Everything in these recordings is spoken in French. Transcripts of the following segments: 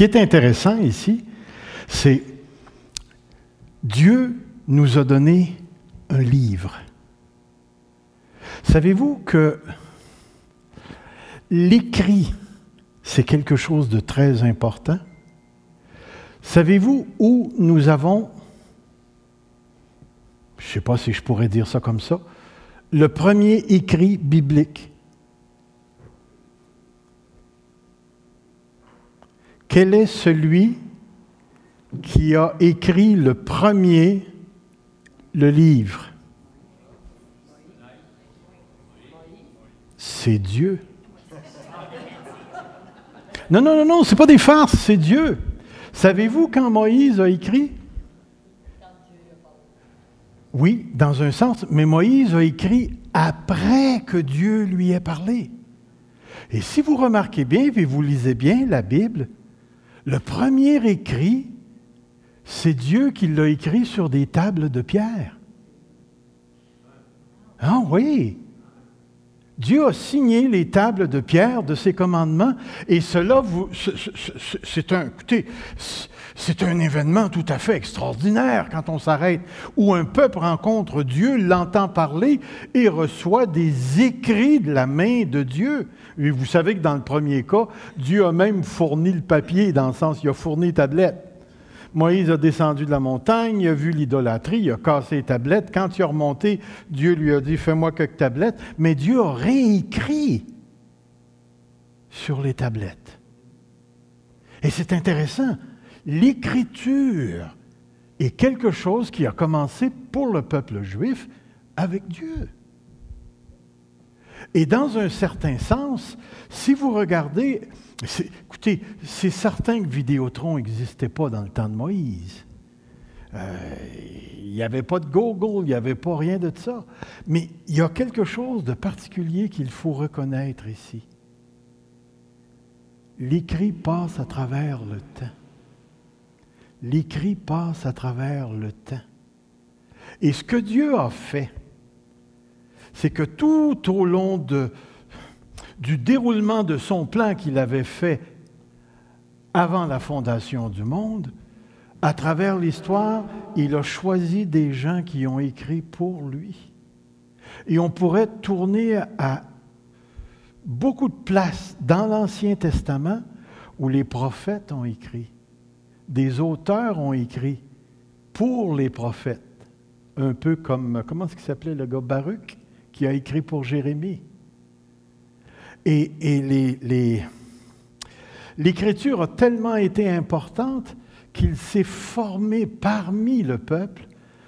qui est intéressant ici, c'est Dieu nous a donné un livre. Savez-vous que l'écrit, c'est quelque chose de très important? Savez-vous où nous avons, je ne sais pas si je pourrais dire ça comme ça, le premier écrit biblique? Quel est celui qui a écrit le premier, le livre? C'est Dieu. Non, non, non, non, ce n'est pas des farces, c'est Dieu. Savez-vous quand Moïse a écrit? Oui, dans un sens, mais Moïse a écrit après que Dieu lui ait parlé. Et si vous remarquez bien, et vous lisez bien la Bible, le premier écrit, c'est Dieu qui l'a écrit sur des tables de pierre. Ah oui, Dieu a signé les tables de pierre de ses commandements et cela, c'est un, écoutez, c'est un événement tout à fait extraordinaire quand on s'arrête, où un peuple rencontre Dieu, l'entend parler et reçoit des écrits de la main de Dieu. Vous savez que dans le premier cas, Dieu a même fourni le papier, dans le sens, il a fourni les tablettes. Moïse a descendu de la montagne, il a vu l'idolâtrie, il a cassé les tablettes. Quand il est remonté, Dieu lui a dit Fais-moi quelques tablettes. Mais Dieu a réécrit sur les tablettes. Et c'est intéressant. L'écriture est quelque chose qui a commencé pour le peuple juif avec Dieu. Et dans un certain sens, si vous regardez Écoutez, c'est certain que Vidéotron n'existait pas dans le temps de Moïse. Euh, il n'y avait pas de Google, il n'y avait pas rien de ça. Mais il y a quelque chose de particulier qu'il faut reconnaître ici. L'écrit passe à travers le temps. L'écrit passe à travers le temps. Et ce que Dieu a fait, c'est que tout au long du déroulement de son plan qu'il avait fait avant la fondation du monde, à travers l'histoire, il a choisi des gens qui ont écrit pour lui. Et on pourrait tourner à beaucoup de places dans l'Ancien Testament où les prophètes ont écrit, des auteurs ont écrit pour les prophètes, un peu comme, comment est-ce qu'il s'appelait le gars Baruch, qui a écrit pour Jérémie. Et, l'écriture a tellement été importante qu'il s'est formé parmi le peuple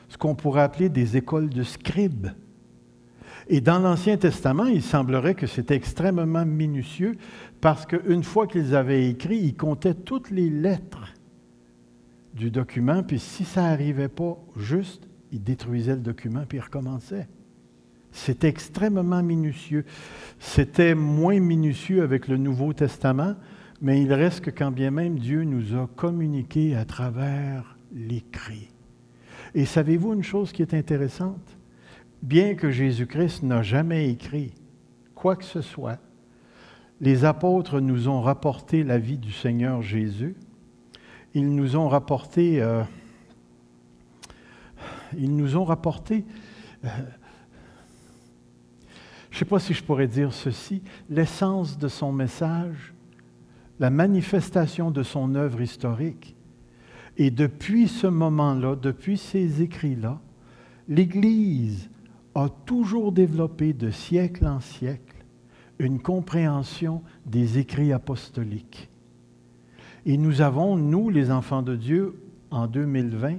ce qu'on pourrait appeler des écoles de scribes. Et dans l'Ancien Testament, il semblerait que c'était extrêmement minutieux parce qu'une fois qu'ils avaient écrit, ils comptaient toutes les lettres du document, puis si ça n'arrivait pas juste, ils détruisaient le document, puis ils recommençaient. C'est extrêmement minutieux. C'était moins minutieux avec le Nouveau Testament, mais il reste que quand bien même Dieu nous a communiqué à travers l'écrit. Et savez-vous une chose qui est intéressante? Bien que Jésus-Christ n'a jamais écrit quoi que ce soit, les apôtres nous ont rapporté la vie du Seigneur Jésus. Ils nous ont rapporté, euh, ils nous ont rapporté euh, je ne sais pas si je pourrais dire ceci, l'essence de son message, la manifestation de son œuvre historique. Et depuis ce moment-là, depuis ces écrits-là, l'Église a toujours développé de siècle en siècle une compréhension des écrits apostoliques. Et nous avons, nous, les enfants de Dieu, en 2020,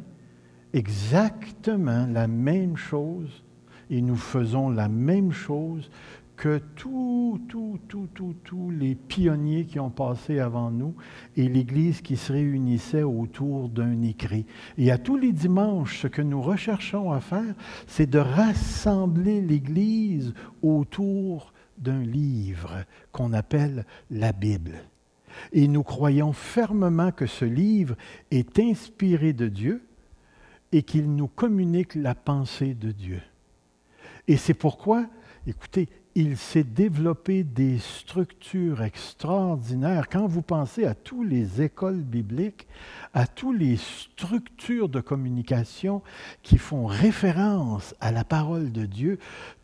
exactement la même chose et nous faisons la même chose que tous, tous, tous, tous, tous les pionniers qui ont passé avant nous et l'Église qui se réunissait autour d'un écrit. Et à tous les dimanches, ce que nous recherchons à faire, c'est de rassembler l'Église autour d'un livre qu'on appelle la Bible. Et nous croyons fermement que ce livre est inspiré de Dieu et qu'il nous communique la pensée de Dieu. Et c'est pourquoi, écoutez, il s'est développé des structures extraordinaires. Quand vous pensez à toutes les écoles bibliques, à toutes les structures de communication qui font référence à la parole de Dieu,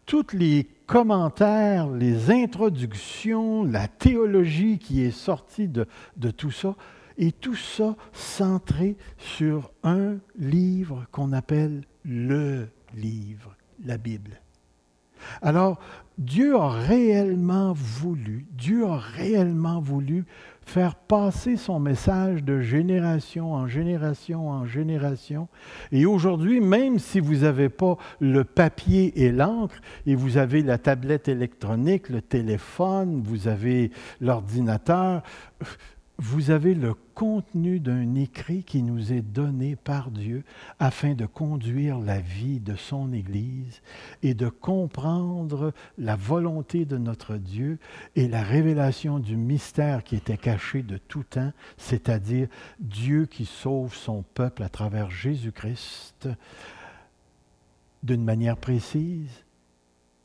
tous les commentaires, les introductions, la théologie qui est sortie de, de tout ça, et tout ça centré sur un livre qu'on appelle le livre, la Bible. Alors, Dieu a réellement voulu, Dieu a réellement voulu faire passer son message de génération en génération en génération. Et aujourd'hui, même si vous n'avez pas le papier et l'encre, et vous avez la tablette électronique, le téléphone, vous avez l'ordinateur, vous avez le contenu d'un écrit qui nous est donné par Dieu afin de conduire la vie de son Église et de comprendre la volonté de notre Dieu et la révélation du mystère qui était caché de tout temps, c'est-à-dire Dieu qui sauve son peuple à travers Jésus-Christ d'une manière précise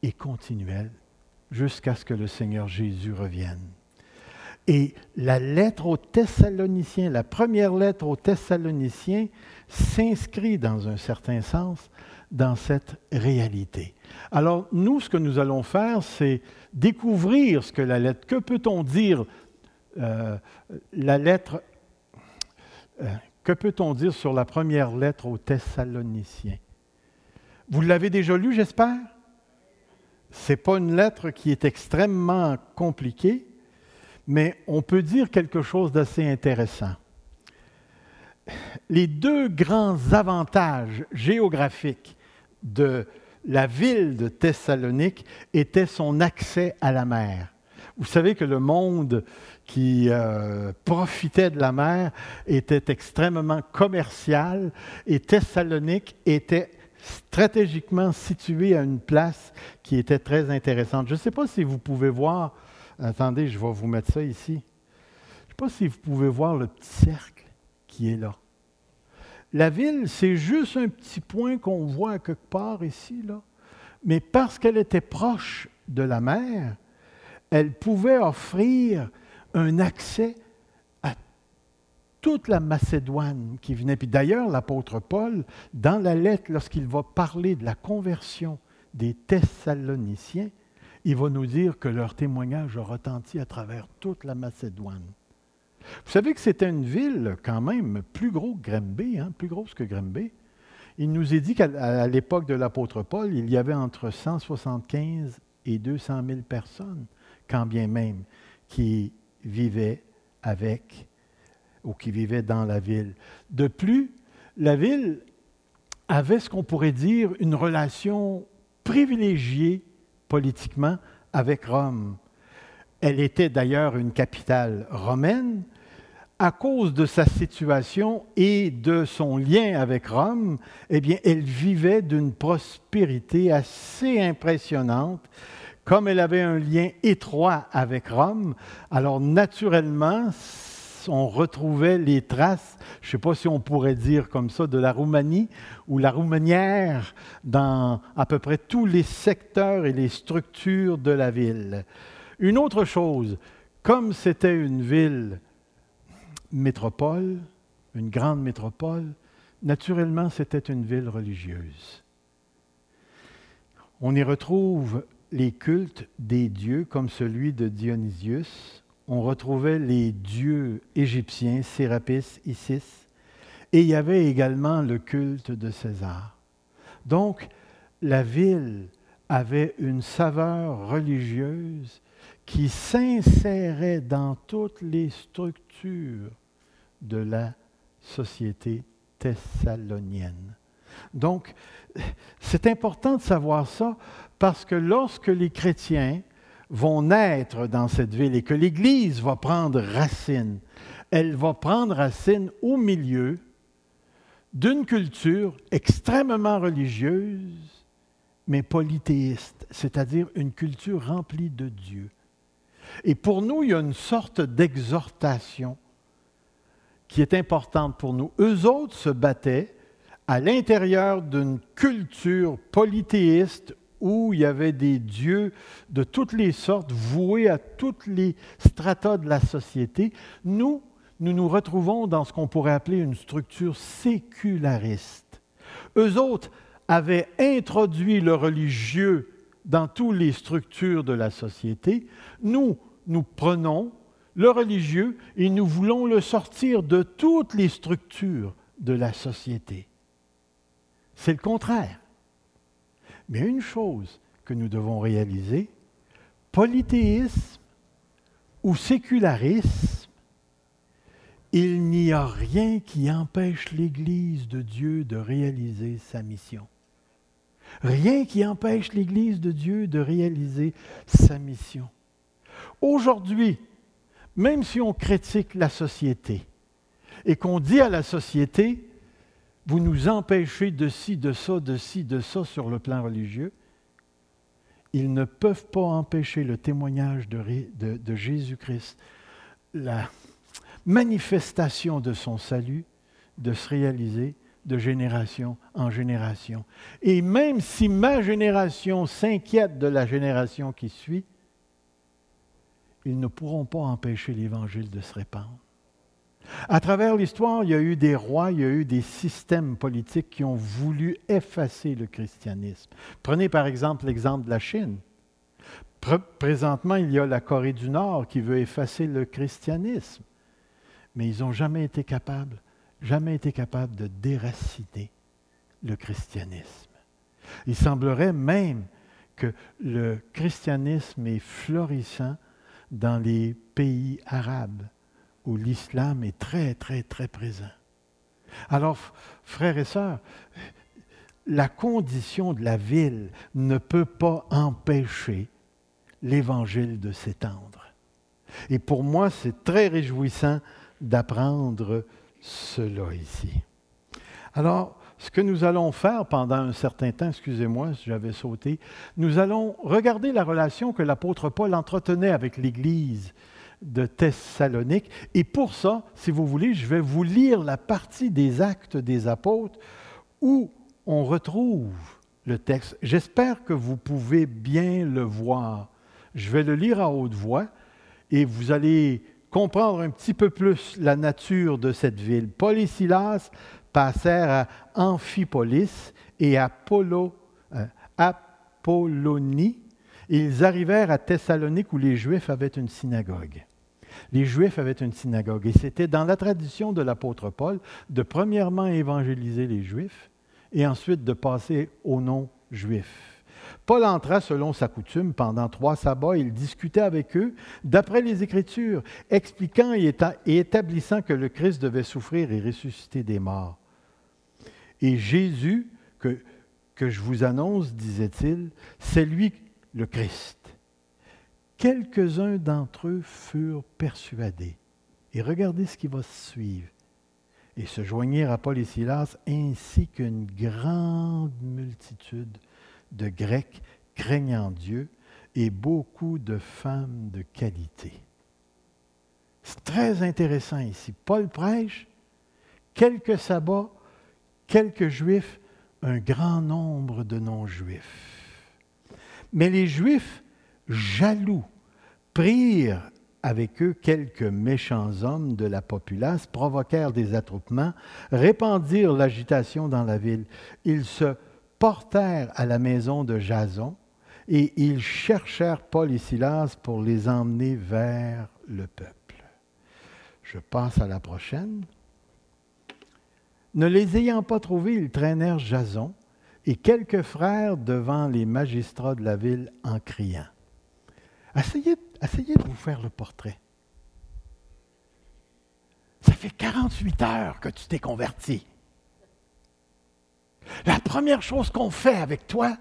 et continuelle jusqu'à ce que le Seigneur Jésus revienne. Et la lettre aux Thessaloniciens, la première lettre aux Thessaloniciens, s'inscrit dans un certain sens dans cette réalité. Alors, nous, ce que nous allons faire, c'est découvrir ce que la lettre, que peut-on dire, euh, euh, sur la première lettre aux Thessaloniciens? Vous l'avez déjà lu, j'espère? Ce n'est pas une lettre qui est extrêmement compliquée mais on peut dire quelque chose d'assez intéressant. Les deux grands avantages géographiques de la ville de Thessalonique étaient son accès à la mer. Vous savez que le monde qui euh, profitait de la mer était extrêmement commercial et Thessalonique était stratégiquement situé à une place qui était très intéressante. Je ne sais pas si vous pouvez voir Attendez, je vais vous mettre ça ici. Je ne sais pas si vous pouvez voir le petit cercle qui est là. La ville, c'est juste un petit point qu'on voit quelque part ici, là. Mais parce qu'elle était proche de la mer, elle pouvait offrir un accès à toute la Macédoine qui venait. Puis d'ailleurs, l'apôtre Paul, dans la lettre, lorsqu'il va parler de la conversion des Thessaloniciens, il va nous dire que leur témoignage a retenti à travers toute la Macédoine. Vous savez que c'était une ville quand même plus gros que Grimby, hein, plus grosse que. Il nous est dit qu'à l'époque de l'apôtre Paul, il y avait entre 175 et 200 000 personnes, quand bien même, qui vivaient avec ou qui vivaient dans la ville. De plus, la ville avait ce qu'on pourrait dire une relation privilégiée politiquement avec Rome. Elle était d'ailleurs une capitale romaine. À cause de sa situation et de son lien avec Rome, eh bien, elle vivait d'une prospérité assez impressionnante. Comme elle avait un lien étroit avec Rome, alors naturellement, on retrouvait les traces, je ne sais pas si on pourrait dire comme ça, de la Roumanie ou la Roumanière dans à peu près tous les secteurs et les structures de la ville. Une autre chose, comme c'était une ville métropole, une grande métropole, naturellement c'était une ville religieuse. On y retrouve les cultes des dieux comme celui de Dionysius, on retrouvait les dieux égyptiens, Sérapis, Isis, et il y avait également le culte de César. Donc, la ville avait une saveur religieuse qui s'insérait dans toutes les structures de la société thessalonienne. Donc, c'est important de savoir ça parce que lorsque les chrétiens vont naître dans cette ville et que l'Église va prendre racine. Elle va prendre racine au milieu d'une culture extrêmement religieuse, mais polythéiste, c'est-à-dire une culture remplie de Dieu. Et pour nous, il y a une sorte d'exhortation qui est importante pour nous. Eux autres se battaient à l'intérieur d'une culture polythéiste où il y avait des dieux de toutes les sortes voués à toutes les stratas de la société. Nous, nous nous retrouvons dans ce qu'on pourrait appeler une structure séculariste. Eux autres avaient introduit le religieux dans toutes les structures de la société. Nous, nous prenons le religieux et nous voulons le sortir de toutes les structures de la société. C'est le contraire. Mais une chose que nous devons réaliser, polythéisme ou sécularisme, il n'y a rien qui empêche l'Église de Dieu de réaliser sa mission. Rien qui empêche l'Église de Dieu de réaliser sa mission. Aujourd'hui, même si on critique la société et qu'on dit à la société, vous nous empêchez de ci, de ça, de ci, de ça sur le plan religieux, ils ne peuvent pas empêcher le témoignage de, Jésus-Christ, la manifestation de son salut, de se réaliser de génération en génération. Et même si ma génération s'inquiète de la génération qui suit, ils ne pourront pas empêcher l'Évangile de se répandre. À travers l'histoire, il y a eu des rois, il y a eu des systèmes politiques qui ont voulu effacer le christianisme. Prenez par exemple l'exemple de la Chine. Présentement, il y a la Corée du Nord qui veut effacer le christianisme. Mais ils n'ont jamais été capables, jamais été capables de déraciner le christianisme. Il semblerait même que le christianisme est florissant dans les pays arabes où l'islam est très, très, très présent. Alors, frères et sœurs, la condition de la ville ne peut pas empêcher l'évangile de s'étendre. Et pour moi, c'est très réjouissant d'apprendre cela ici. Alors, ce que nous allons faire pendant un certain temps, excusez-moi si j'avais sauté, nous allons regarder la relation que l'apôtre Paul entretenait avec l'Église de Thessalonique. Et pour ça, si vous voulez, je vais vous lire la partie des actes des apôtres où on retrouve le texte. J'espère que vous pouvez bien le voir. Je vais le lire à haute voix et vous allez comprendre un petit peu plus la nature de cette ville. Paul et Silas passèrent à Amphipolis et à euh, Apollonie. Ils arrivèrent à Thessalonique où les Juifs avaient une synagogue. Les Juifs avaient une synagogue et c'était dans la tradition de l'apôtre Paul de premièrement évangéliser les Juifs et ensuite de passer aux non-juifs. Paul entra selon sa coutume pendant trois sabbats. Il discutait avec eux d'après les Écritures, expliquant et établissant que le Christ devait souffrir et ressusciter des morts. Et Jésus, que, que je vous annonce, disait-il, c'est lui le Christ. Quelques-uns d'entre eux furent persuadés. Et regardez ce qui va suivre. Et se joignirent à Paul et Silas ainsi qu'une grande multitude de Grecs craignant Dieu et beaucoup de femmes de qualité. C'est très intéressant ici. Paul prêche, quelques sabbats, quelques juifs, un grand nombre de non-juifs. Mais les juifs, jaloux, prirent avec eux quelques méchants hommes de la populace, provoquèrent des attroupements, répandirent l'agitation dans la ville. Ils se portèrent à la maison de Jason et ils cherchèrent Paul et Silas pour les emmener vers le peuple. Je passe à la prochaine. Ne les ayant pas trouvés, ils traînèrent Jason et quelques frères devant les magistrats de la ville en criant. Essayez, de vous faire le portrait. Ça fait 48 heures que tu t'es converti. La première chose qu'on fait avec toi,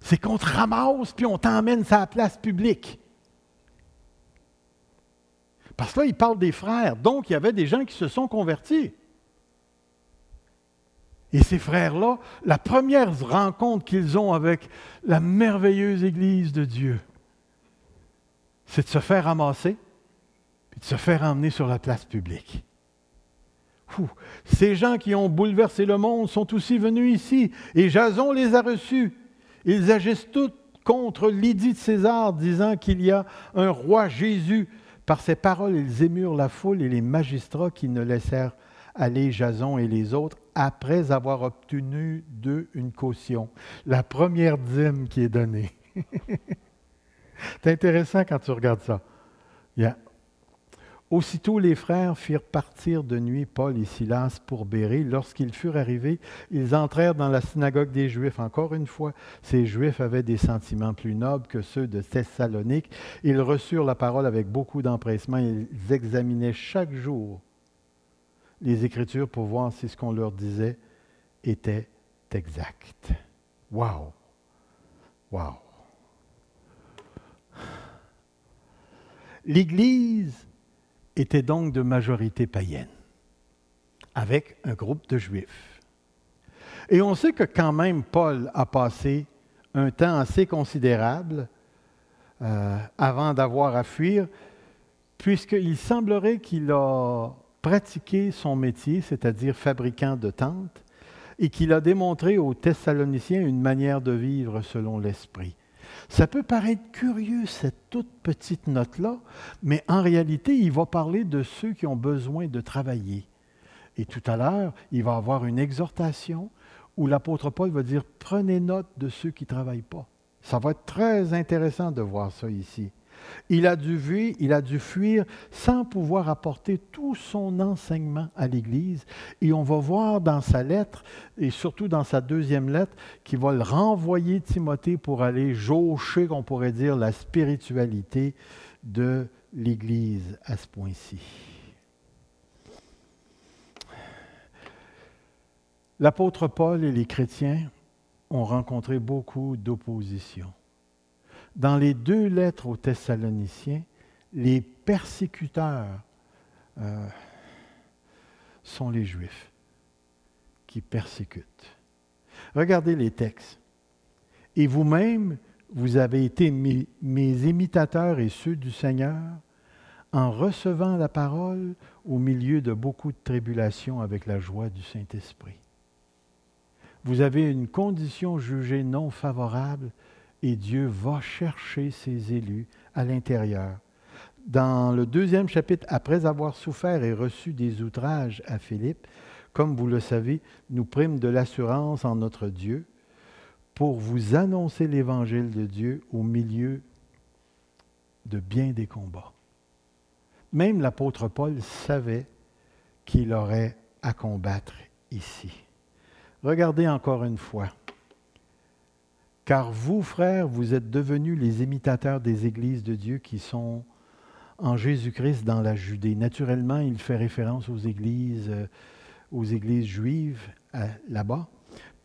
c'est qu'on te ramasse puis on t'emmène sur la place publique. Parce que là, il parle des frères. Donc, il y avait des gens qui se sont convertis. Et ces frères-là, la première rencontre qu'ils ont avec la merveilleuse Église de Dieu, c'est de se faire ramasser et de se faire emmener sur la place publique ces gens qui ont bouleversé le monde sont aussi venus ici, et Jason les a reçus. Ils agissent tous contre l'idée de César, disant qu'il y a un roi Jésus. Par ces paroles, ils émurent la foule et les magistrats qui ne laissèrent aller Jason et les autres après avoir obtenu d'eux une caution. La première dîme qui est donnée. C'est intéressant quand tu regardes ça. Aussitôt les frères firent partir de nuit Paul et Silas pour Béré. Lorsqu'ils furent arrivés, ils entrèrent dans la synagogue des Juifs. Encore une fois, ces Juifs avaient des sentiments plus nobles que ceux de Thessalonique. Ils reçurent la parole avec beaucoup d'empressement. Ils examinaient chaque jour les Écritures pour voir si ce qu'on leur disait était exact. Wow! Wow! L'Église était donc de majorité païenne, avec un groupe de juifs. Et on sait que quand même Paul a passé un temps assez considérable euh, avant d'avoir à fuir, puisqu'il semblerait qu'il a pratiqué son métier, c'est-à-dire fabricant de tentes, et qu'il a démontré aux Thessaloniciens une manière de vivre selon l'Esprit. Ça peut paraître curieux, cette toute petite note-là, mais en réalité, il va parler de ceux qui ont besoin de travailler. Et tout à l'heure, il va avoir une exhortation où l'apôtre Paul va dire, prenez note de ceux qui ne travaillent pas. Ça va être très intéressant de voir ça ici. Il a dû fuir, il a dû fuir sans pouvoir apporter tout son enseignement à l'Église. Et on va voir dans sa lettre, et surtout dans sa deuxième lettre, qu'il va le renvoyer Timothée pour aller jaucher, on pourrait dire, la spiritualité de l'Église à ce point-ci. L'apôtre Paul et les chrétiens ont rencontré beaucoup d'opposition. Dans les deux lettres aux Thessaloniciens, les persécuteurs euh, sont les Juifs qui persécutent. Regardez les textes. Et vous-même, vous avez été mes, mes, imitateurs et ceux du Seigneur en recevant la parole au milieu de beaucoup de tribulations avec la joie du Saint-Esprit. Vous avez une condition jugée non favorable et Dieu va chercher ses élus à l'intérieur. Dans le deuxième chapitre, après avoir souffert et reçu des outrages à Philippe, comme vous le savez, nous prîmes de l'assurance en notre Dieu pour vous annoncer l'évangile de Dieu au milieu de bien des combats. Même l'apôtre Paul savait qu'il aurait à combattre ici. Regardez encore une fois car vous, frères, vous êtes devenus les imitateurs des églises de Dieu qui sont en Jésus-Christ dans la Judée. Naturellement, il fait référence aux églises, euh, aux églises juives euh, là-bas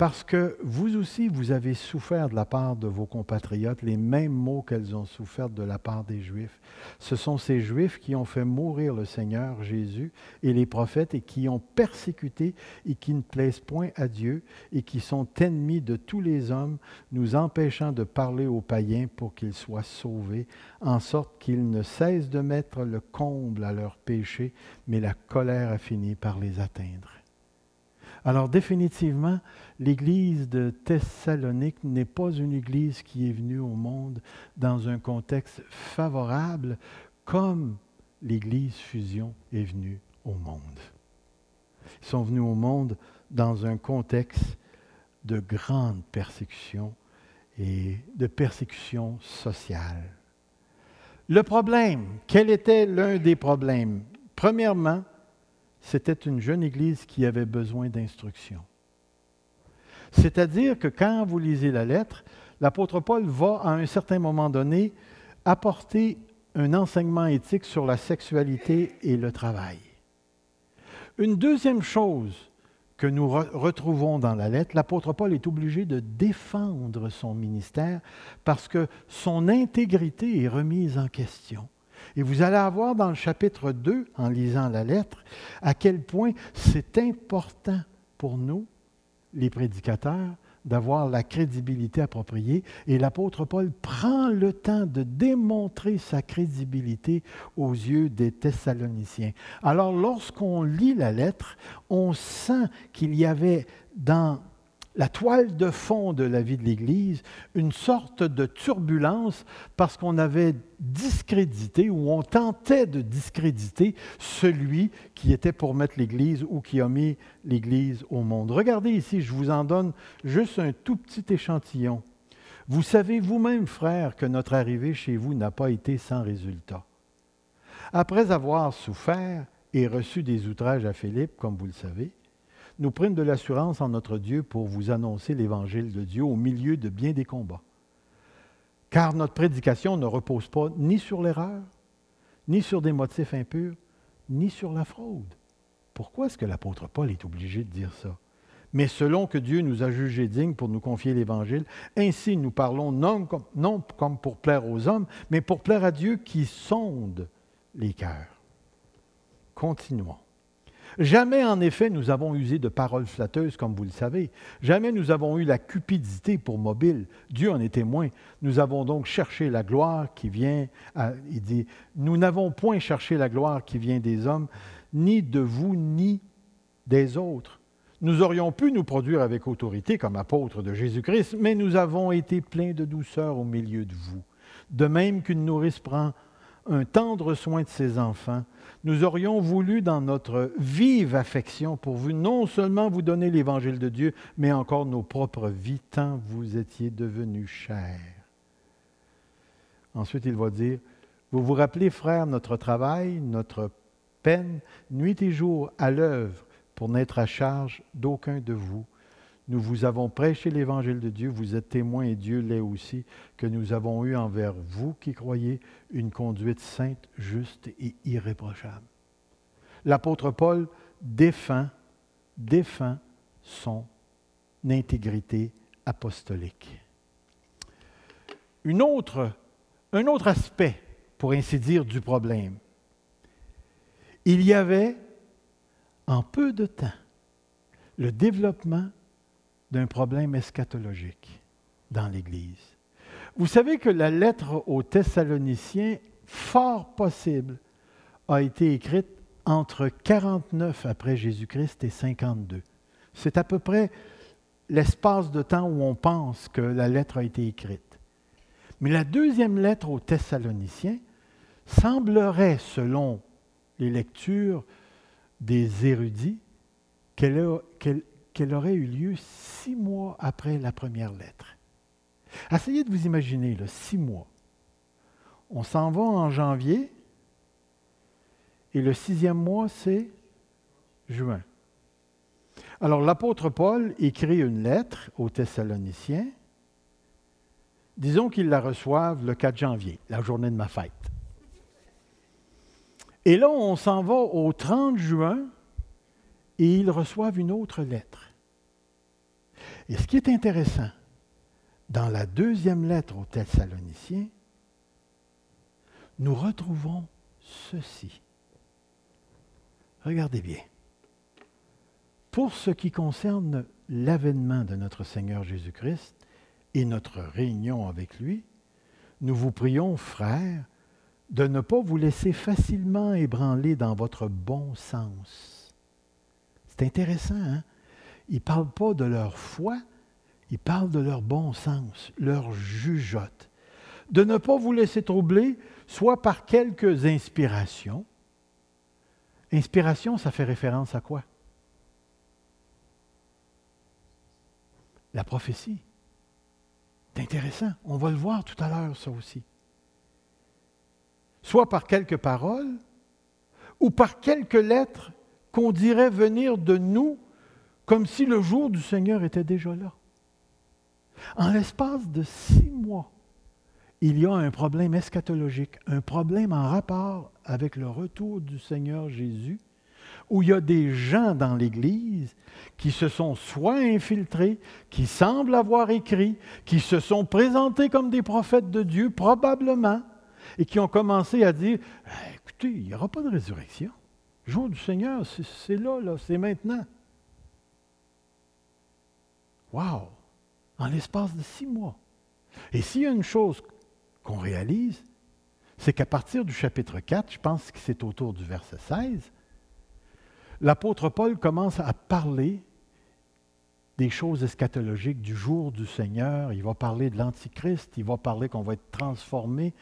parce que vous aussi, vous avez souffert de la part de vos compatriotes les mêmes maux qu'elles ont souffert de la part des Juifs. Ce sont ces Juifs qui ont fait mourir le Seigneur Jésus et les prophètes et qui ont persécuté et qui ne plaisent point à Dieu et qui sont ennemis de tous les hommes, nous empêchant de parler aux païens pour qu'ils soient sauvés, en sorte qu'ils ne cessent de mettre le comble à leurs péchés, mais la colère a fini par les atteindre. Alors définitivement, l'Église de Thessalonique n'est pas une Église qui est venue au monde dans un contexte favorable comme l'Église Fusion est venue au monde. Ils sont venus au monde dans un contexte de grande persécution et de persécution sociale. Le problème, quel était l'un des problèmes? Premièrement, c'était une jeune Église qui avait besoin d'instruction. C'est-à-dire que quand vous lisez la lettre, l'apôtre Paul va, à un certain moment donné, apporter un enseignement éthique sur la sexualité et le travail. Une deuxième chose que nous retrouvons dans la lettre, l'apôtre Paul est obligé de défendre son ministère parce que son intégrité est remise en question. Et vous allez avoir dans le chapitre 2, en lisant la lettre, à quel point c'est important pour nous, les prédicateurs, d'avoir la crédibilité appropriée. Et l'apôtre Paul prend le temps de démontrer sa crédibilité aux yeux des Thessaloniciens. Alors lorsqu'on lit la lettre, on sent qu'il y avait dans la toile de fond de la vie de l'Église, une sorte de turbulence parce qu'on avait discrédité ou on tentait de discréditer celui qui était pour mettre l'Église ou qui a mis l'Église au monde. Regardez ici, je vous en donne juste un tout petit échantillon. Vous savez vous-même, frère, que notre arrivée chez vous n'a pas été sans résultat. Après avoir souffert et reçu des outrages à Philippe, comme vous le savez, nous prîmes de l'assurance en notre Dieu pour vous annoncer l'évangile de Dieu au milieu de bien des combats. Car notre prédication ne repose pas ni sur l'erreur, ni sur des motifs impurs, ni sur la fraude. Pourquoi est-ce que l'apôtre Paul est obligé de dire ça? Mais selon que Dieu nous a jugés dignes pour nous confier l'Évangile, ainsi nous parlons non comme, non comme pour plaire aux hommes, mais pour plaire à Dieu qui sonde les cœurs. Continuons. Jamais, en effet, nous avons usé de paroles flatteuses, comme vous le savez. Jamais nous avons eu la cupidité pour mobile. Dieu en est témoin. Nous avons donc cherché la gloire qui vient, il dit, nous n'avons point cherché la gloire qui vient des hommes, ni de vous, ni des autres. Nous aurions pu nous produire avec autorité comme apôtres de Jésus-Christ, mais nous avons été pleins de douceur au milieu de vous. De même qu'une nourrice prend un tendre soin de ses enfants, nous aurions voulu, dans notre vive affection pour vous, non seulement vous donner l'évangile de Dieu, mais encore nos propres vies, tant vous étiez devenus chers. Ensuite, il va dire, vous vous rappelez, frères, notre travail, notre peine, nuit et jour à l'œuvre pour n'être à charge d'aucun de vous nous vous avons prêché l'évangile de Dieu, vous êtes témoins et Dieu l'est aussi, que nous avons eu envers vous qui croyez une conduite sainte, juste et irréprochable. L'apôtre Paul défend, défend son intégrité apostolique. Une autre, un autre aspect, pour ainsi dire, du problème. Il y avait, en peu de temps, le développement d'un problème eschatologique dans l'Église. Vous savez que la lettre aux Thessaloniciens, fort possible, a été écrite entre 49 après Jésus-Christ et 52. C'est à peu près l'espace de temps où on pense que la lettre a été écrite. Mais la deuxième lettre aux Thessaloniciens semblerait, selon les lectures des érudits, qu'elle qu'elle aurait eu lieu six mois après la première lettre. Essayez de vous imaginer, là, six mois. On s'en va en janvier et le sixième mois, c'est juin. Alors l'apôtre Paul écrit une lettre aux Thessaloniciens. Disons qu'ils la reçoivent le 4 janvier, la journée de ma fête. Et là, on s'en va au 30 juin et ils reçoivent une autre lettre. Et ce qui est intéressant, dans la deuxième lettre aux Thessaloniciens, nous retrouvons ceci. Regardez bien. Pour ce qui concerne l'avènement de notre Seigneur Jésus-Christ et notre réunion avec lui, nous vous prions, frères, de ne pas vous laisser facilement ébranler dans votre bon sens c'est intéressant, hein? Ils ne parlent pas de leur foi, ils parlent de leur bon sens, leur jugeote. De ne pas vous laisser troubler, soit par quelques inspirations. Inspiration, ça fait référence à quoi? La prophétie. C'est intéressant. On va le voir tout à l'heure, ça aussi. Soit par quelques paroles, ou par quelques lettres qu'on dirait venir de nous comme si le jour du Seigneur était déjà là. En l'espace de six mois, il y a un problème eschatologique, un problème en rapport avec le retour du Seigneur Jésus, où il y a des gens dans l'Église qui se sont soit infiltrés, qui semblent avoir écrit, qui se sont présentés comme des prophètes de Dieu, probablement, et qui ont commencé à dire, eh, écoutez, il n'y aura pas de résurrection jour du Seigneur, c'est là, là, c'est maintenant. Wow! En l'espace de six mois. Et s'il y a une chose qu'on réalise, c'est qu'à partir du chapitre 4, je pense que c'est autour du verset 16, l'apôtre Paul commence à parler des choses eschatologiques du jour du Seigneur. Il va parler de l'Antichrist, il va parler qu'on va être transformé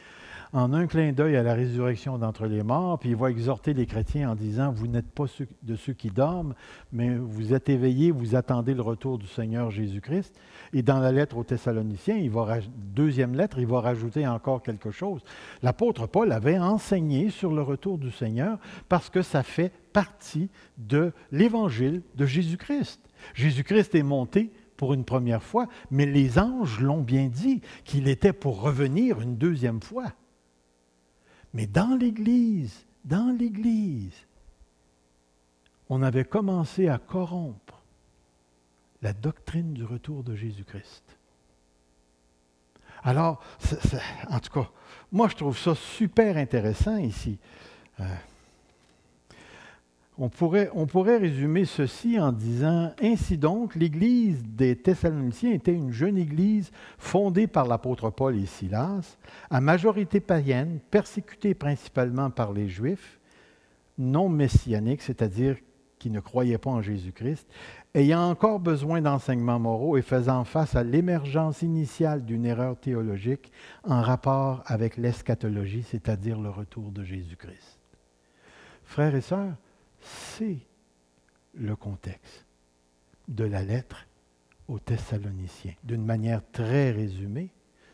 en un clin d'œil à la résurrection d'entre les morts, puis il va exhorter les chrétiens en disant, vous n'êtes pas de ceux qui dorment, mais vous êtes éveillés, vous attendez le retour du Seigneur Jésus-Christ. Et dans la lettre aux Thessaloniciens, il deuxième lettre, il va rajouter encore quelque chose. L'apôtre Paul avait enseigné sur le retour du Seigneur parce que ça fait partie de l'évangile de Jésus-Christ. Jésus-Christ est monté pour une première fois, mais les anges l'ont bien dit qu'il était pour revenir une deuxième fois. Mais dans l'Église, dans l'Église, on avait commencé à corrompre la doctrine du retour de Jésus-Christ. Alors, en tout cas, moi je trouve ça super intéressant ici. Euh, on pourrait, on pourrait, résumer ceci en disant, Ainsi donc, l'Église des Thessaloniciens était une jeune Église fondée par l'apôtre Paul et Silas, à majorité païenne, persécutée principalement par les Juifs, non messianiques, c'est-à-dire qui ne croyaient pas en Jésus-Christ, ayant encore besoin d'enseignements moraux et faisant face à l'émergence initiale d'une erreur théologique en rapport avec l'eschatologie, c'est-à-dire le retour de Jésus-Christ. Frères et sœurs, c'est le contexte de la lettre aux Thessaloniciens. D'une manière très résumée,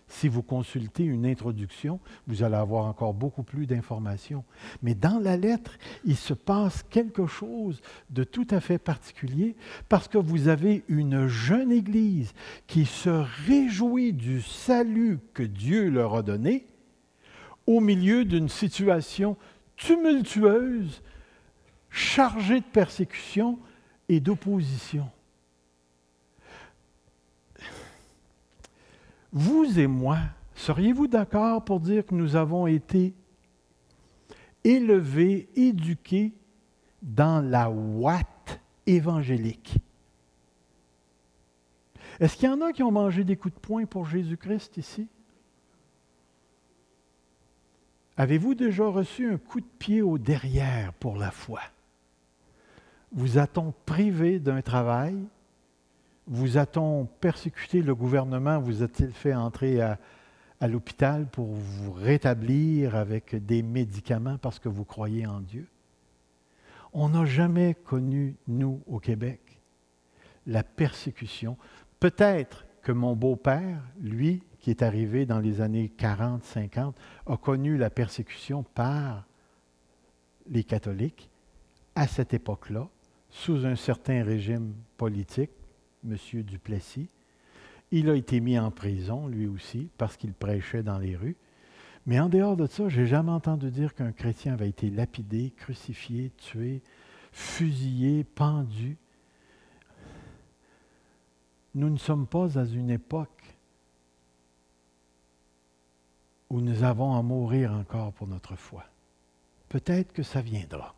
si vous consultez une introduction, vous allez avoir encore beaucoup plus d'informations. Mais dans la lettre, il se passe quelque chose de tout à fait particulier parce que vous avez une jeune Église qui se réjouit du salut que Dieu leur a donné au milieu d'une situation tumultueuse chargé de persécution et d'opposition. Vous et moi, seriez-vous d'accord pour dire que nous avons été élevés, éduqués dans la ouate évangélique? Est-ce qu'il y en a qui ont mangé des coups de poing pour Jésus-Christ ici? Avez-vous déjà reçu un coup de pied au derrière pour la foi? Vous a-t-on privé d'un travail? Vous a-t-on persécuté le gouvernement? Vous a-t-il fait entrer à, à l'hôpital pour vous rétablir avec des médicaments parce que vous croyez en Dieu? On n'a jamais connu, nous, au Québec, la persécution. Peut-être que mon beau-père, lui, qui est arrivé dans les années 40, 50, a connu la persécution par les catholiques à cette époque-là, sous un certain régime politique, M. Duplessis. Il a été mis en prison, lui aussi, parce qu'il prêchait dans les rues. Mais en dehors de ça, je n'ai jamais entendu dire qu'un chrétien avait été lapidé, crucifié, tué, fusillé, pendu. Nous ne sommes pas à une époque où nous avons à mourir encore pour notre foi. Peut-être que ça viendra.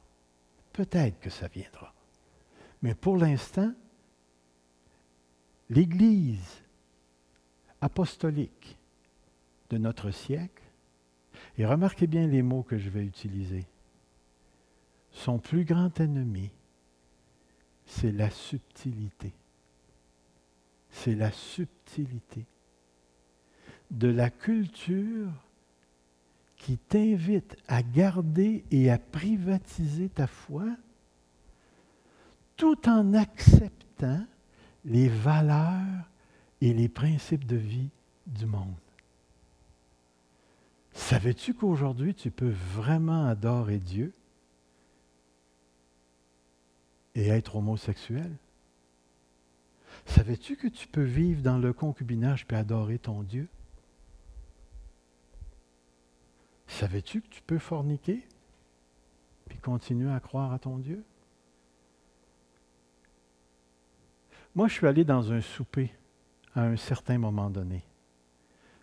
Peut-être que ça viendra. Mais pour l'instant, l'Église apostolique de notre siècle, et remarquez bien les mots que je vais utiliser, son plus grand ennemi, c'est la subtilité. C'est la subtilité de la culture qui t'invite à garder et à privatiser ta foi tout en acceptant les valeurs et les principes de vie du monde. Savais-tu qu'aujourd'hui tu peux vraiment adorer Dieu et être homosexuel? Savais-tu que tu peux vivre dans le concubinage et adorer ton Dieu? Savais-tu que tu peux forniquer puis continuer à croire à ton Dieu? Moi, je suis allé dans un souper à un certain moment donné.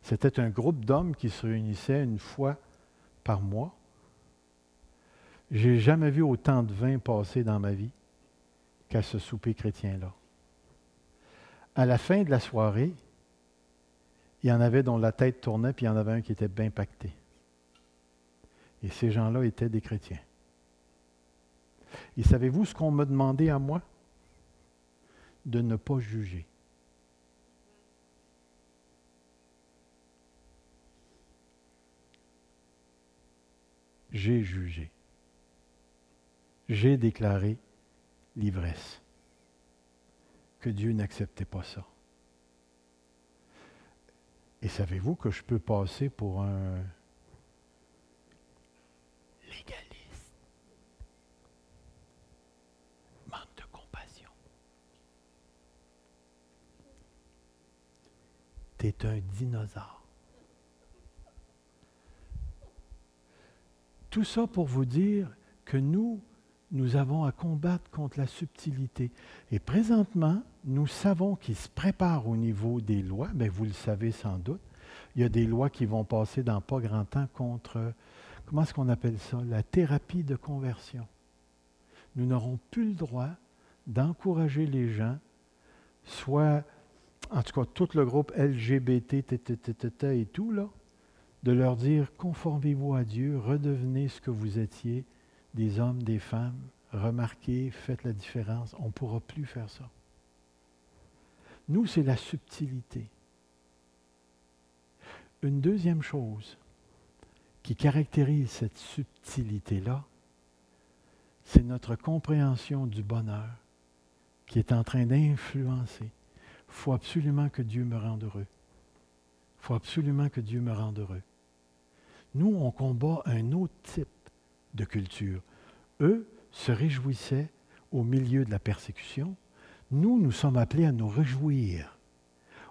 C'était un groupe d'hommes qui se réunissait une fois par mois. J'ai jamais vu autant de vin passer dans ma vie qu'à ce souper chrétien-là. À la fin de la soirée, il y en avait dont la tête tournait, puis il y en avait un qui était bien pacté. Et ces gens-là étaient des chrétiens. Et savez-vous ce qu'on m'a demandé à moi? De ne pas juger. J'ai jugé. J'ai déclaré l'ivresse. Que Dieu n'acceptait pas ça. Et savez-vous que je peux passer pour un légaliste? Un dinosaure. Tout ça pour vous dire que nous, nous avons à combattre contre la subtilité. Et présentement, nous savons qu'il se prépare au niveau des lois. Bien, vous le savez sans doute. Il y a des lois qui vont passer dans pas grand temps contre, comment est-ce qu'on appelle ça, la thérapie de conversion. Nous n'aurons plus le droit d'encourager les gens, soit, en tout cas, tout le groupe LGBT, et tout, là, de leur dire conformez-vous à Dieu, redevenez ce que vous étiez, des hommes, des femmes, remarquez, faites la différence. On ne pourra plus faire ça. Nous, c'est la subtilité. Une deuxième chose qui caractérise cette subtilité-là, c'est notre compréhension du bonheur qui est en train d'influencer. Faut absolument que Dieu me rende heureux. Faut absolument que Dieu me rende heureux. Nous, on combat un autre type de culture. Eux se réjouissaient au milieu de la persécution. Nous, nous sommes appelés à nous réjouir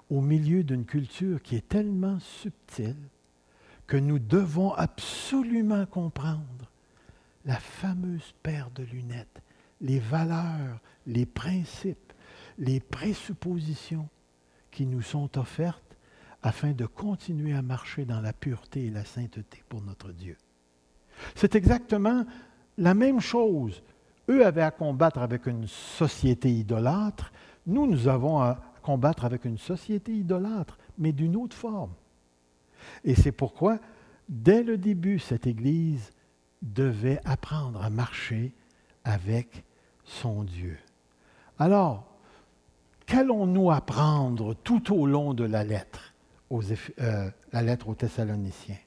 au milieu d'une culture qui est tellement subtile que nous devons absolument comprendre la fameuse paire de lunettes, les valeurs, les principes, les présuppositions qui nous sont offertes afin de continuer à marcher dans la pureté et la sainteté pour notre Dieu. C'est exactement la même chose. Eux avaient à combattre avec une société idolâtre. Nous, nous avons à combattre avec une société idolâtre, mais d'une autre forme. Et c'est pourquoi, dès le début, cette Église devait apprendre à marcher avec son Dieu. Alors, qu'allons-nous apprendre tout au long de la lettre, euh, la lettre aux Thessaloniciens?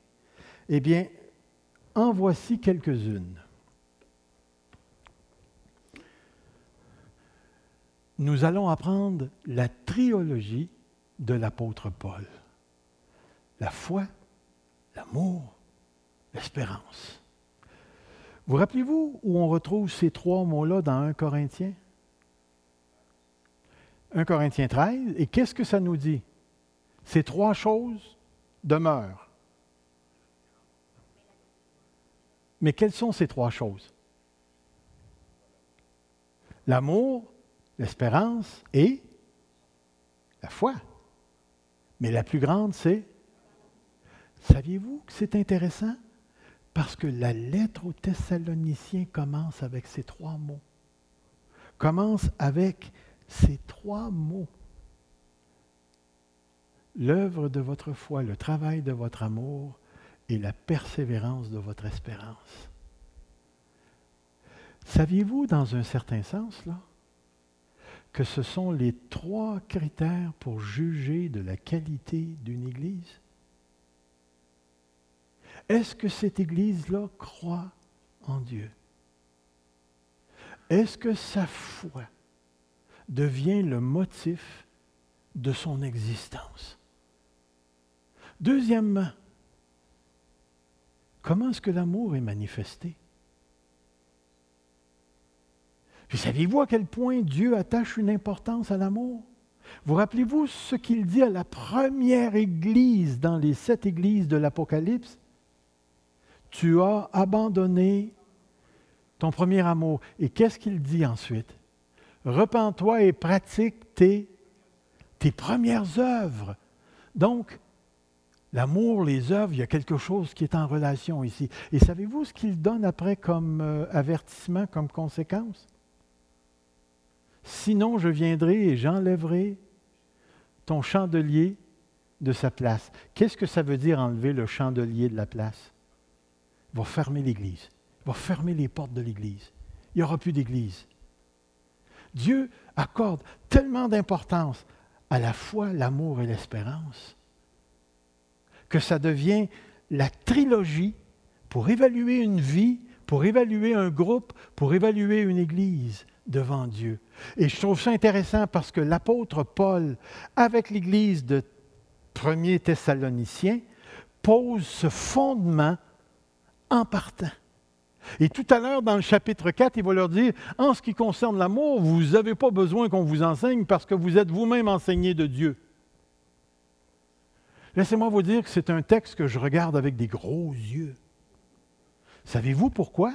Eh bien, en voici quelques-unes. Nous allons apprendre la triologie de l'apôtre Paul. La foi, l'amour, l'espérance. Vous rappelez-vous où on retrouve ces trois mots-là dans 1 Corinthiens 1 Corinthiens 13. Et qu'est-ce que ça nous dit? Ces trois choses demeurent. Mais quelles sont ces trois choses? L'amour, l'espérance et la foi. Mais la plus grande, c'est... Saviez-vous que c'est intéressant? Parce que la lettre aux Thessaloniciens commence avec ces trois mots. Commence avec ces trois mots. L'œuvre de votre foi, le travail de votre amour, et la persévérance de votre espérance. Saviez-vous, dans un certain sens, là, que ce sont les trois critères pour juger de la qualité d'une Église? Est-ce que cette Église-là croit en Dieu? Est-ce que sa foi devient le motif de son existence? Deuxièmement, Comment est-ce que l'amour est manifesté? Puis savez-vous à quel point Dieu attache une importance à l'amour? Vous rappelez-vous ce qu'il dit à la première église dans les sept églises de l'Apocalypse? Tu as abandonné ton premier amour. Et qu'est-ce qu'il dit ensuite? Repends-toi et pratique tes, tes premières œuvres. Donc, L'amour, les œuvres, il y a quelque chose qui est en relation ici. Et savez-vous ce qu'il donne après comme euh, avertissement, comme conséquence? Sinon, je viendrai et j'enlèverai ton chandelier de sa place. Qu'est-ce que ça veut dire enlever le chandelier de la place? Il va fermer l'Église. Il va fermer les portes de l'Église. Il n'y aura plus d'Église. Dieu accorde tellement d'importance à la foi, l'amour et l'espérance que ça devient la trilogie pour évaluer une vie, pour évaluer un groupe, pour évaluer une Église devant Dieu. Et je trouve ça intéressant parce que l'apôtre Paul, avec l'Église de 1er Thessaloniciens, pose ce fondement en partant. Et tout à l'heure, dans le chapitre 4, il va leur dire, en ce qui concerne l'amour, vous n'avez pas besoin qu'on vous enseigne parce que vous êtes vous-même enseigné de Dieu. Laissez-moi vous dire que c'est un texte que je regarde avec des gros yeux. Savez-vous pourquoi?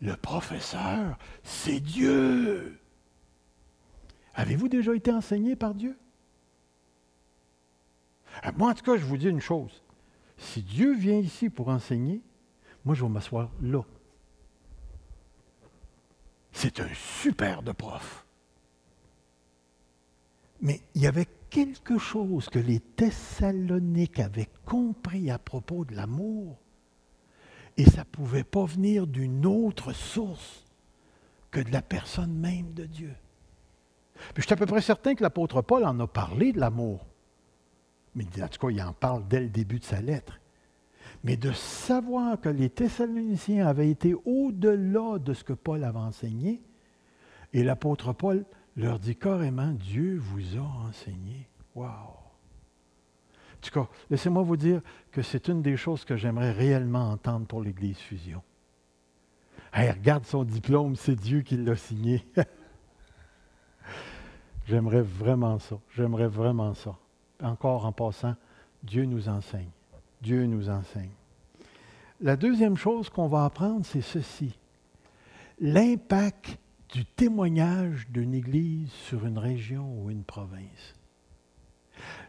Le professeur, c'est Dieu. Avez-vous déjà été enseigné par Dieu? Ah, moi, en tout cas, je vous dis une chose. Si Dieu vient ici pour enseigner, moi, je vais m'asseoir là. C'est un super de prof. Mais il y avait quelque chose que les Thessaloniques avaient compris à propos de l'amour, et ça ne pouvait pas venir d'une autre source que de la personne même de Dieu. Puis je suis à peu près certain que l'apôtre Paul en a parlé de l'amour. Mais en tout cas, il en parle dès le début de sa lettre mais de savoir que les Thessaloniciens avaient été au-delà de ce que Paul avait enseigné. Et l'apôtre Paul leur dit carrément, Dieu vous a enseigné. Wow! En tout cas, laissez-moi vous dire que c'est une des choses que j'aimerais réellement entendre pour l'Église Fusion. Regarde son diplôme, c'est Dieu qui l'a signé. J'aimerais vraiment ça. J'aimerais vraiment ça. Encore en passant, Dieu nous enseigne. Dieu nous enseigne. La deuxième chose qu'on va apprendre, c'est ceci. L'impact du témoignage d'une Église sur une région ou une province.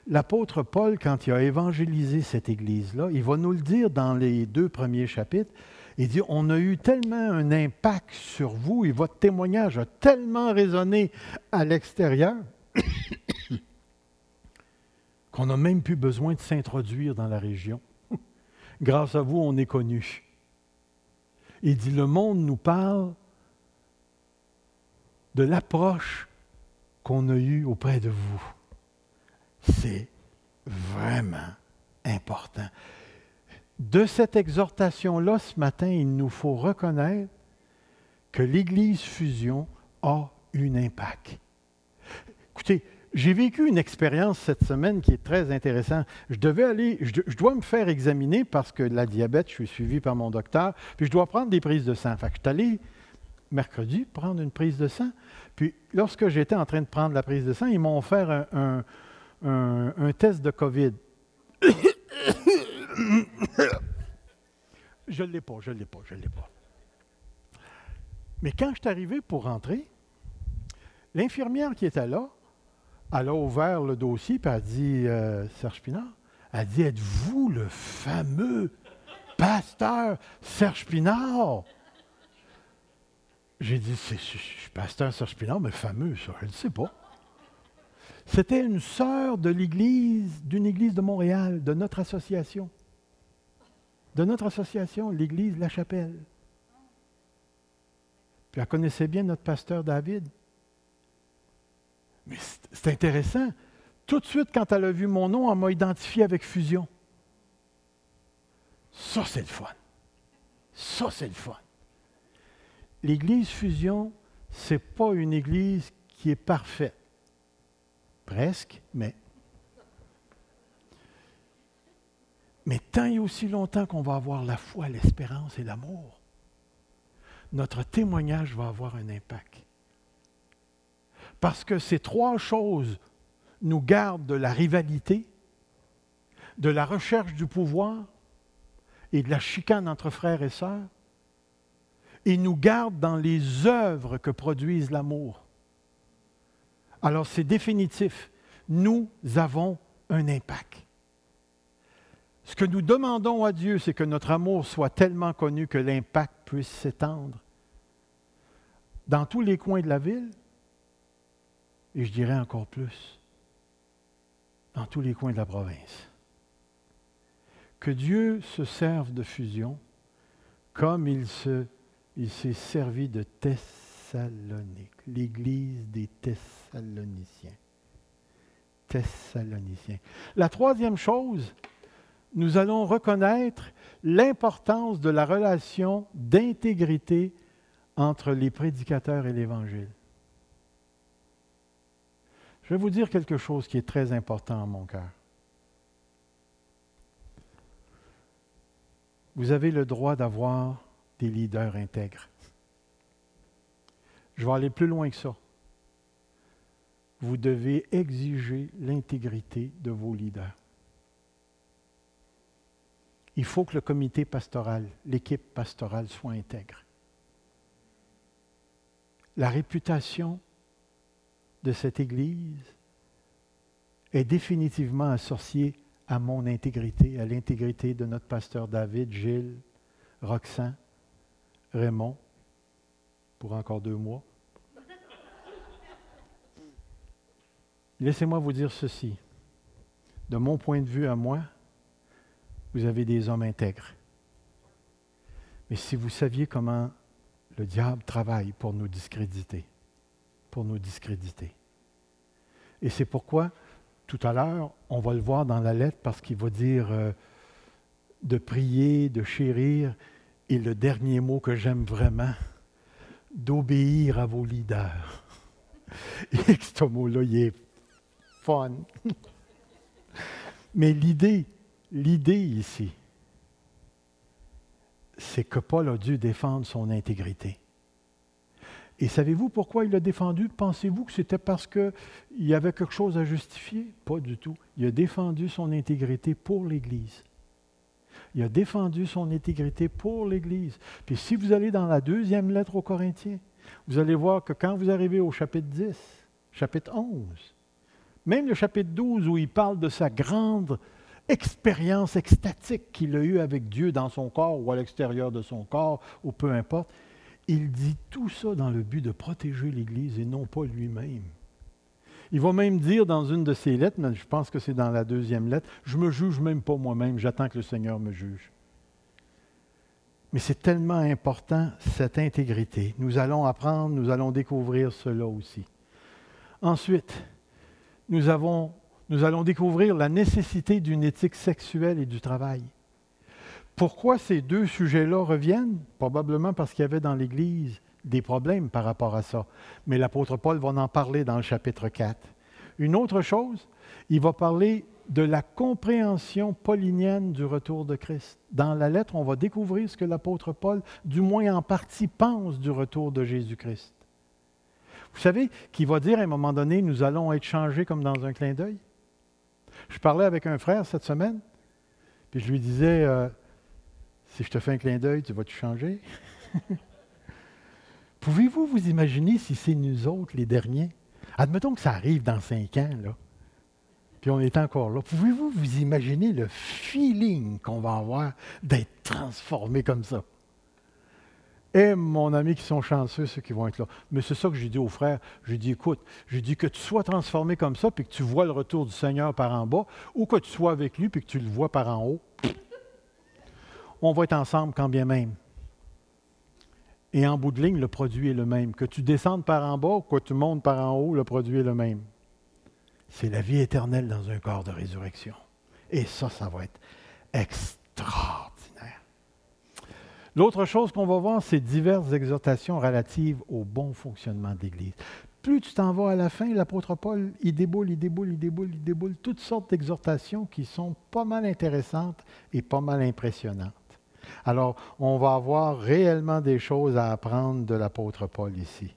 L'apôtre Paul, quand il a évangélisé cette Église-là, il va nous le dire dans les deux premiers chapitres, il dit, on a eu tellement un impact sur vous et votre témoignage a tellement résonné à l'extérieur qu'on n'a même plus besoin de s'introduire dans la région. Grâce à vous, on est connu. Il dit, le monde nous parle de l'approche qu'on a eue auprès de vous. C'est vraiment important. De cette exhortation-là, ce matin, il nous faut reconnaître que l'Église Fusion a un impact. Écoutez, j'ai vécu une expérience cette semaine qui est très intéressante. Je devais aller, je, dois me faire examiner parce que la diabète, je suis suivi par mon docteur, puis je dois prendre des prises de sang. Fait que je suis allé mercredi prendre une prise de sang. Puis lorsque j'étais en train de prendre la prise de sang, ils m'ont offert un, un test de COVID. je ne l'ai pas, je ne l'ai pas, je ne l'ai pas. Mais quand je suis arrivé pour rentrer, l'infirmière qui était là, elle a ouvert le dossier, puis elle a dit, euh, Serge Pinard, elle a dit, êtes-vous le fameux pasteur Serge Pinard? J'ai dit, je suis pasteur Serge Pinard, mais fameux, ça, je ne sais pas. C'était une sœur de l'église, d'une église de Montréal, de notre association. De notre association, l'église La Chapelle. Puis elle connaissait bien notre pasteur David. Mais c'est intéressant. Tout de suite, quand elle a vu mon nom, elle m'a identifié avec Fusion. Ça, c'est le fun. Ça, c'est le fun. L'Église Fusion, ce n'est pas une Église qui est parfaite. Presque, mais. Mais tant et aussi longtemps qu'on va avoir la foi, l'espérance et l'amour, notre témoignage va avoir un impact. Parce que ces trois choses nous gardent de la rivalité, de la recherche du pouvoir et de la chicane entre frères et sœurs, et nous gardent dans les œuvres que produisent l'amour. Alors c'est définitif. Nous avons un impact. Ce que nous demandons à Dieu, c'est que notre amour soit tellement connu que l'impact puisse s'étendre dans tous les coins de la ville, et je dirais encore plus, dans tous les coins de la province. Que Dieu se serve de fusion comme il, se, il s'est servi de Thessalonique, l'église des Thessaloniciens. Thessaloniciens. La troisième chose, nous allons reconnaître l'importance de la relation d'intégrité entre les prédicateurs et l'Évangile. Je vais vous dire quelque chose qui est très important à mon cœur. Vous avez le droit d'avoir des leaders intègres. Je vais aller plus loin que ça. Vous devez exiger l'intégrité de vos leaders. Il faut que le comité pastoral, l'équipe pastorale soit intègre. La réputation de cette Église est définitivement associée à mon intégrité, à l'intégrité de notre pasteur David, Gilles, Roxane, Raymond, pour encore deux mois. Laissez-moi vous dire ceci. De mon point de vue à moi, vous avez des hommes intègres. Mais si vous saviez comment le diable travaille pour nous discréditer, pour nous discréditer. Et c'est pourquoi, tout à l'heure, on va le voir dans la lettre parce qu'il va dire euh, de prier, de chérir, et le dernier mot que j'aime vraiment, d'obéir à vos leaders. Et ce mot-là, il est fun. Mais l'idée, l'idée ici, c'est que Paul a dû défendre son intégrité. Et savez-vous pourquoi il l'a défendu? Pensez-vous que c'était parce qu'il y avait quelque chose à justifier? Pas du tout. Il a défendu son intégrité pour l'Église. Il a défendu son intégrité pour l'Église. Puis si vous allez dans la deuxième lettre aux Corinthiens, vous allez voir que quand vous arrivez au chapitre 10, chapitre 11, même le chapitre 12 où il parle de sa grande expérience extatique qu'il a eue avec Dieu dans son corps ou à l'extérieur de son corps, ou peu importe, il dit tout ça dans le but de protéger l'Église et non pas lui-même. Il va même dire dans une de ses lettres, mais je pense que c'est dans la deuxième lettre, je me juge même pas moi-même, j'attends que le Seigneur me juge. Mais c'est tellement important, cette intégrité. Nous allons apprendre, nous allons découvrir cela aussi. Ensuite, nous, allons découvrir la nécessité d'une éthique sexuelle et du travail. Pourquoi ces deux sujets-là reviennent? Probablement parce qu'il y avait dans l'Église des problèmes par rapport à ça. Mais l'apôtre Paul va en parler dans le chapitre 4. Une autre chose, il va parler de la compréhension paulinienne du retour de Christ. Dans la lettre, on va découvrir ce que l'apôtre Paul, du moins en partie, pense du retour de Jésus-Christ. Vous savez qu'il va dire à un moment donné, nous allons être changés comme dans un clin d'œil. Je parlais avec un frère cette semaine, puis je lui disais, euh, si je te fais un clin d'œil, tu vas te changer? Pouvez-vous vous imaginer si c'est nous autres, les derniers? Admettons que ça arrive dans cinq ans, là. Puis on est encore là. Pouvez-vous vous imaginer le feeling qu'on va avoir d'être transformé comme ça? Et mon ami qui sont chanceux, ceux qui vont être là. Mais c'est ça que j'ai dit aux frères. J'ai dit, écoute, j'ai dit que tu sois transformé comme ça, puis que tu vois le retour du Seigneur par en bas, ou que tu sois avec lui, puis que tu le vois par en haut. On va être ensemble quand bien même. Et en bout de ligne, le produit est le même. Que tu descendes par en bas ou que tu montes par en haut, le produit est le même. C'est la vie éternelle dans un corps de résurrection. Et ça, ça va être extraordinaire. L'autre chose qu'on va voir, c'est diverses exhortations relatives au bon fonctionnement de l'Église. Plus tu t'en vas à la fin, l'apôtre Paul, il déboule, il déboule, il déboule, il déboule toutes sortes d'exhortations qui sont pas mal intéressantes et pas mal impressionnantes. Alors, on va avoir réellement des choses à apprendre de l'apôtre Paul ici.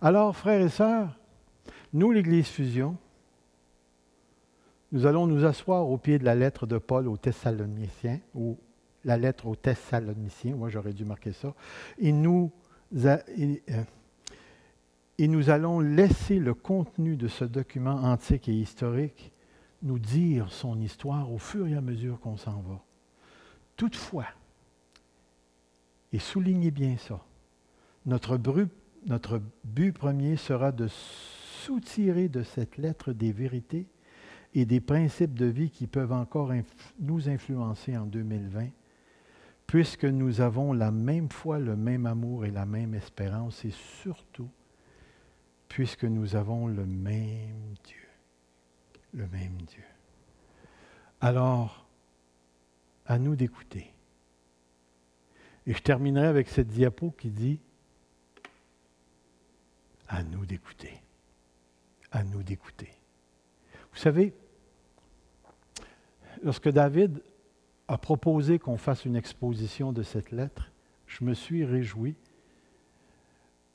Alors, frères et sœurs, nous, l'Église Fusion, nous allons nous asseoir au pied de la lettre de Paul aux Thessaloniciens, ou la lettre aux Thessaloniciens, moi j'aurais dû marquer ça, et nous, euh, et nous allons laisser le contenu de ce document antique et historique nous dire son histoire au fur et à mesure qu'on s'en va. Toutefois, et soulignez bien ça, notre, but premier sera de soutirer de cette lettre des vérités et des principes de vie qui peuvent encore nous influencer en 2020 puisque nous avons la même foi, le même amour et la même espérance, et surtout, puisque nous avons le même Dieu. Le même Dieu. Alors, à nous d'écouter. Et je terminerai avec cette diapo qui dit, à nous d'écouter. À nous d'écouter. Vous savez, lorsque David a proposé qu'on fasse une exposition de cette lettre, je me suis réjoui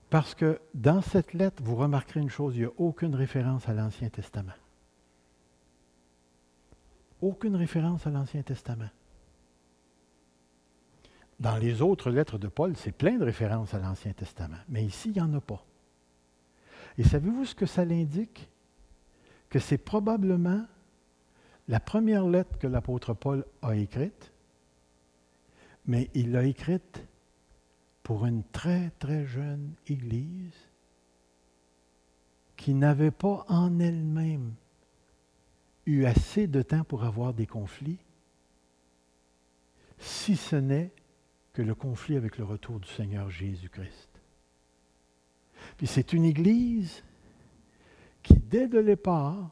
parce que dans cette lettre, vous remarquerez une chose, il n'y a aucune référence à l'Ancien Testament. Aucune référence à l'Ancien Testament. Dans les autres lettres de Paul, c'est plein de références à l'Ancien Testament, mais ici, il n'y en a pas. Et savez-vous ce que ça l'indique? Que c'est probablement la première lettre que l'apôtre Paul a écrite, mais il l'a écrite pour une très, très jeune Église qui n'avait pas en elle-même eu assez de temps pour avoir des conflits, si ce n'est que le conflit avec le retour du Seigneur Jésus-Christ. Puis c'est une Église qui, dès le départ,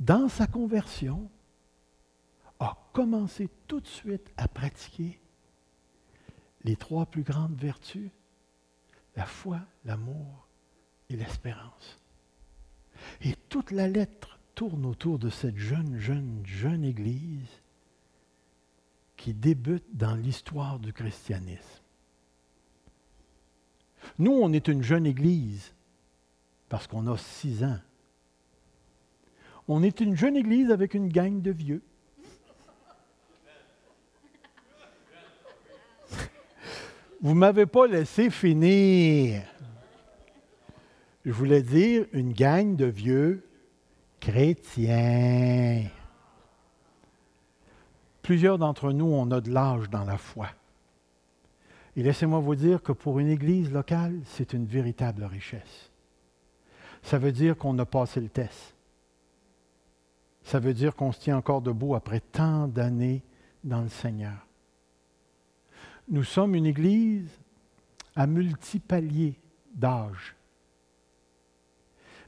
dans sa conversion, a commencé tout de suite à pratiquer les trois plus grandes vertus, la foi, l'amour et l'espérance. Et toute la lettre tourne autour de cette jeune, jeune, jeune Église qui débute dans l'histoire du christianisme. Nous, on est une jeune Église parce qu'on a six ans. On est une jeune Église avec une gang de vieux. Vous ne m'avez pas laissé finir. Je voulais dire une gang de vieux chrétiens. Plusieurs d'entre nous, on a de l'âge dans la foi. Et laissez-moi vous dire que pour une église locale, c'est une véritable richesse. Ça veut dire qu'on a passé le test. Ça veut dire qu'on se tient encore debout après tant d'années dans le Seigneur. Nous sommes une église à multipaliers d'âge.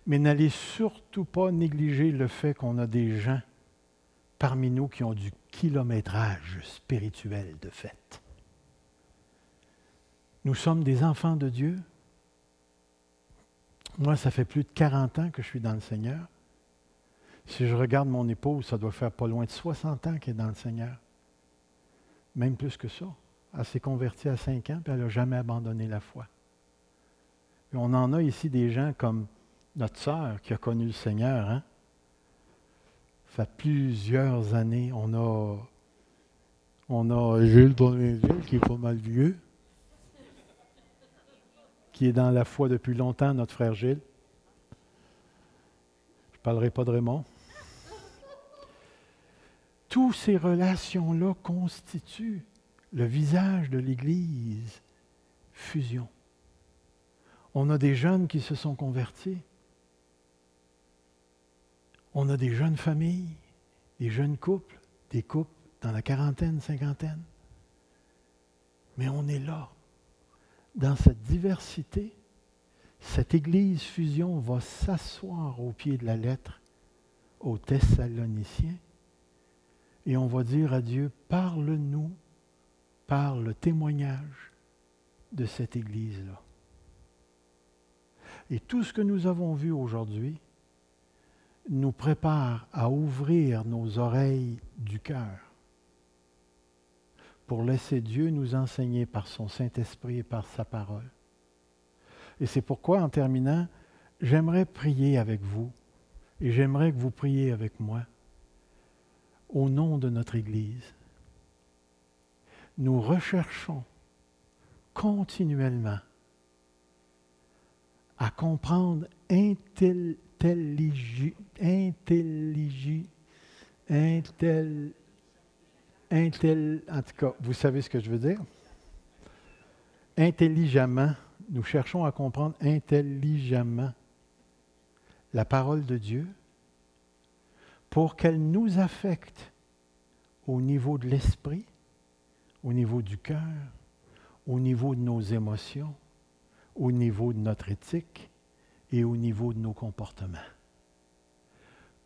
Mais n'allez surtout pas négliger le fait qu'on a des gens parmi nous qui ont du kilométrage spirituel de fait. Nous sommes des enfants de Dieu. Moi, ça fait plus de 40 ans que je suis dans le Seigneur. Si je regarde mon épouse, ça doit faire pas loin de 60 ans qu'elle est dans le Seigneur. Même plus que ça. Elle s'est convertie à 5 ans, puis elle n'a jamais abandonné la foi. On en a ici des gens comme notre sœur qui a connu le Seigneur. Hein? Ça fait plusieurs années. On a, on a qui est pas mal vieux qui est dans la foi depuis longtemps, notre frère Gilles. Je ne parlerai pas de Raymond. Toutes ces relations-là constituent le visage de l'Église. Fusion. On a des jeunes qui se sont convertis. On a des jeunes familles, des jeunes couples, des couples dans la quarantaine, cinquantaine. Mais on est là dans cette diversité, cette Église fusion va s'asseoir au pied de la lettre aux Thessaloniciens et on va dire à Dieu, parle-nous par le témoignage de cette Église-là. Et tout ce que nous avons vu aujourd'hui nous prépare à ouvrir nos oreilles du cœur pour laisser Dieu nous enseigner par son Saint-Esprit et par sa parole. Et c'est pourquoi, en terminant, j'aimerais prier avec vous et j'aimerais que vous priez avec moi au nom de notre Église. Nous recherchons continuellement à comprendre intelligible, intelligible, intel, en tout cas, vous savez ce que je veux dire? Intelligemment, nous cherchons à comprendre intelligemment la parole de Dieu pour qu'elle nous affecte au niveau de l'esprit, au niveau du cœur, au niveau de nos émotions, au niveau de notre éthique et au niveau de nos comportements.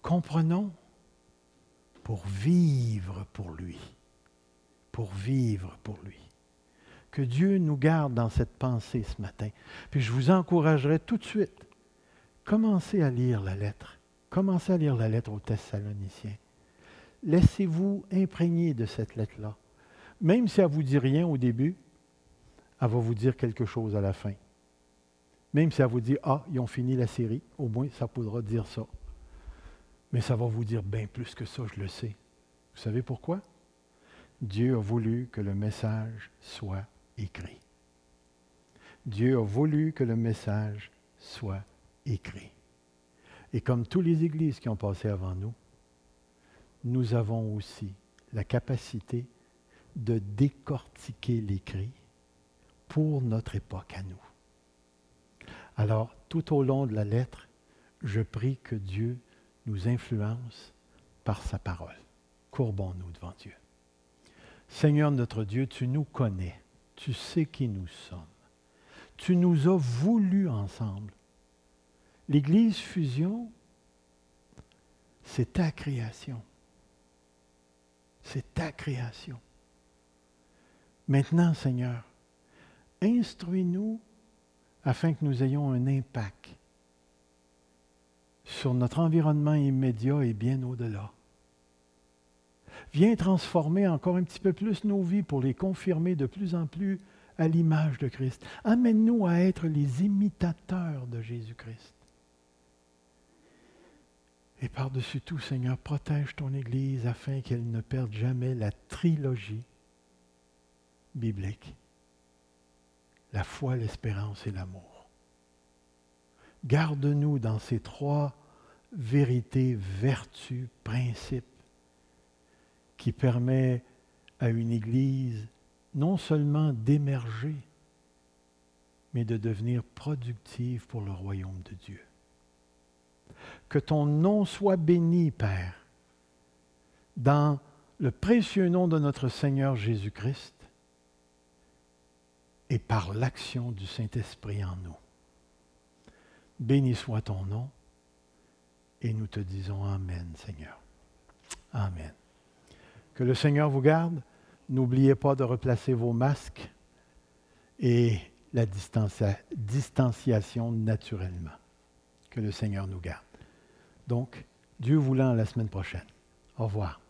Comprenons pour vivre pour lui, pour vivre pour lui. Que Dieu nous garde dans cette pensée ce matin. Puis je vous encouragerai tout de suite, commencez à lire la lettre. Commencez à lire la lettre aux Thessaloniciens. Laissez-vous imprégner de cette lettre-là. Même si elle ne vous dit rien au début, elle va vous dire quelque chose à la fin. Même si elle vous dit Ah, ils ont fini la série, au moins ça pourra dire ça. Mais ça va vous dire bien plus que ça, je le sais. Vous savez pourquoi? Dieu a voulu que le message soit écrit. Dieu a voulu que le message soit écrit. Et comme toutes les églises qui ont passé avant nous, nous avons aussi la capacité de décortiquer l'écrit pour notre époque à nous. Alors, tout au long de la lettre, je prie que Dieu nous influence par sa parole. Courbons-nous devant Dieu. Seigneur notre Dieu, tu nous connais, tu sais qui nous sommes. Tu nous as voulu ensemble. L'Église Fusion, c'est ta création. C'est ta création. Maintenant, Seigneur, instruis-nous afin que nous ayons un impact sur notre environnement immédiat et bien au-delà. Viens transformer encore un petit peu plus nos vies pour les confirmer de plus en plus à l'image de Christ. Amène-nous à être les imitateurs de Jésus-Christ. Et par-dessus tout, Seigneur, protège ton Église afin qu'elle ne perde jamais la trilogie biblique. La foi, l'espérance et l'amour. Garde-nous dans ces trois vérités, vertus, principes qui permet à une Église non seulement d'émerger, mais de devenir productive pour le royaume de Dieu. Que ton nom soit béni, Père, dans le précieux nom de notre Seigneur Jésus-Christ et par l'action du Saint-Esprit en nous. Béni soit ton nom et nous te disons Amen, Seigneur. Amen. Que le Seigneur vous garde. N'oubliez pas de replacer vos masques et la distanciation naturellement. Que le Seigneur nous garde. Donc, Dieu voulant, la semaine prochaine. Au revoir.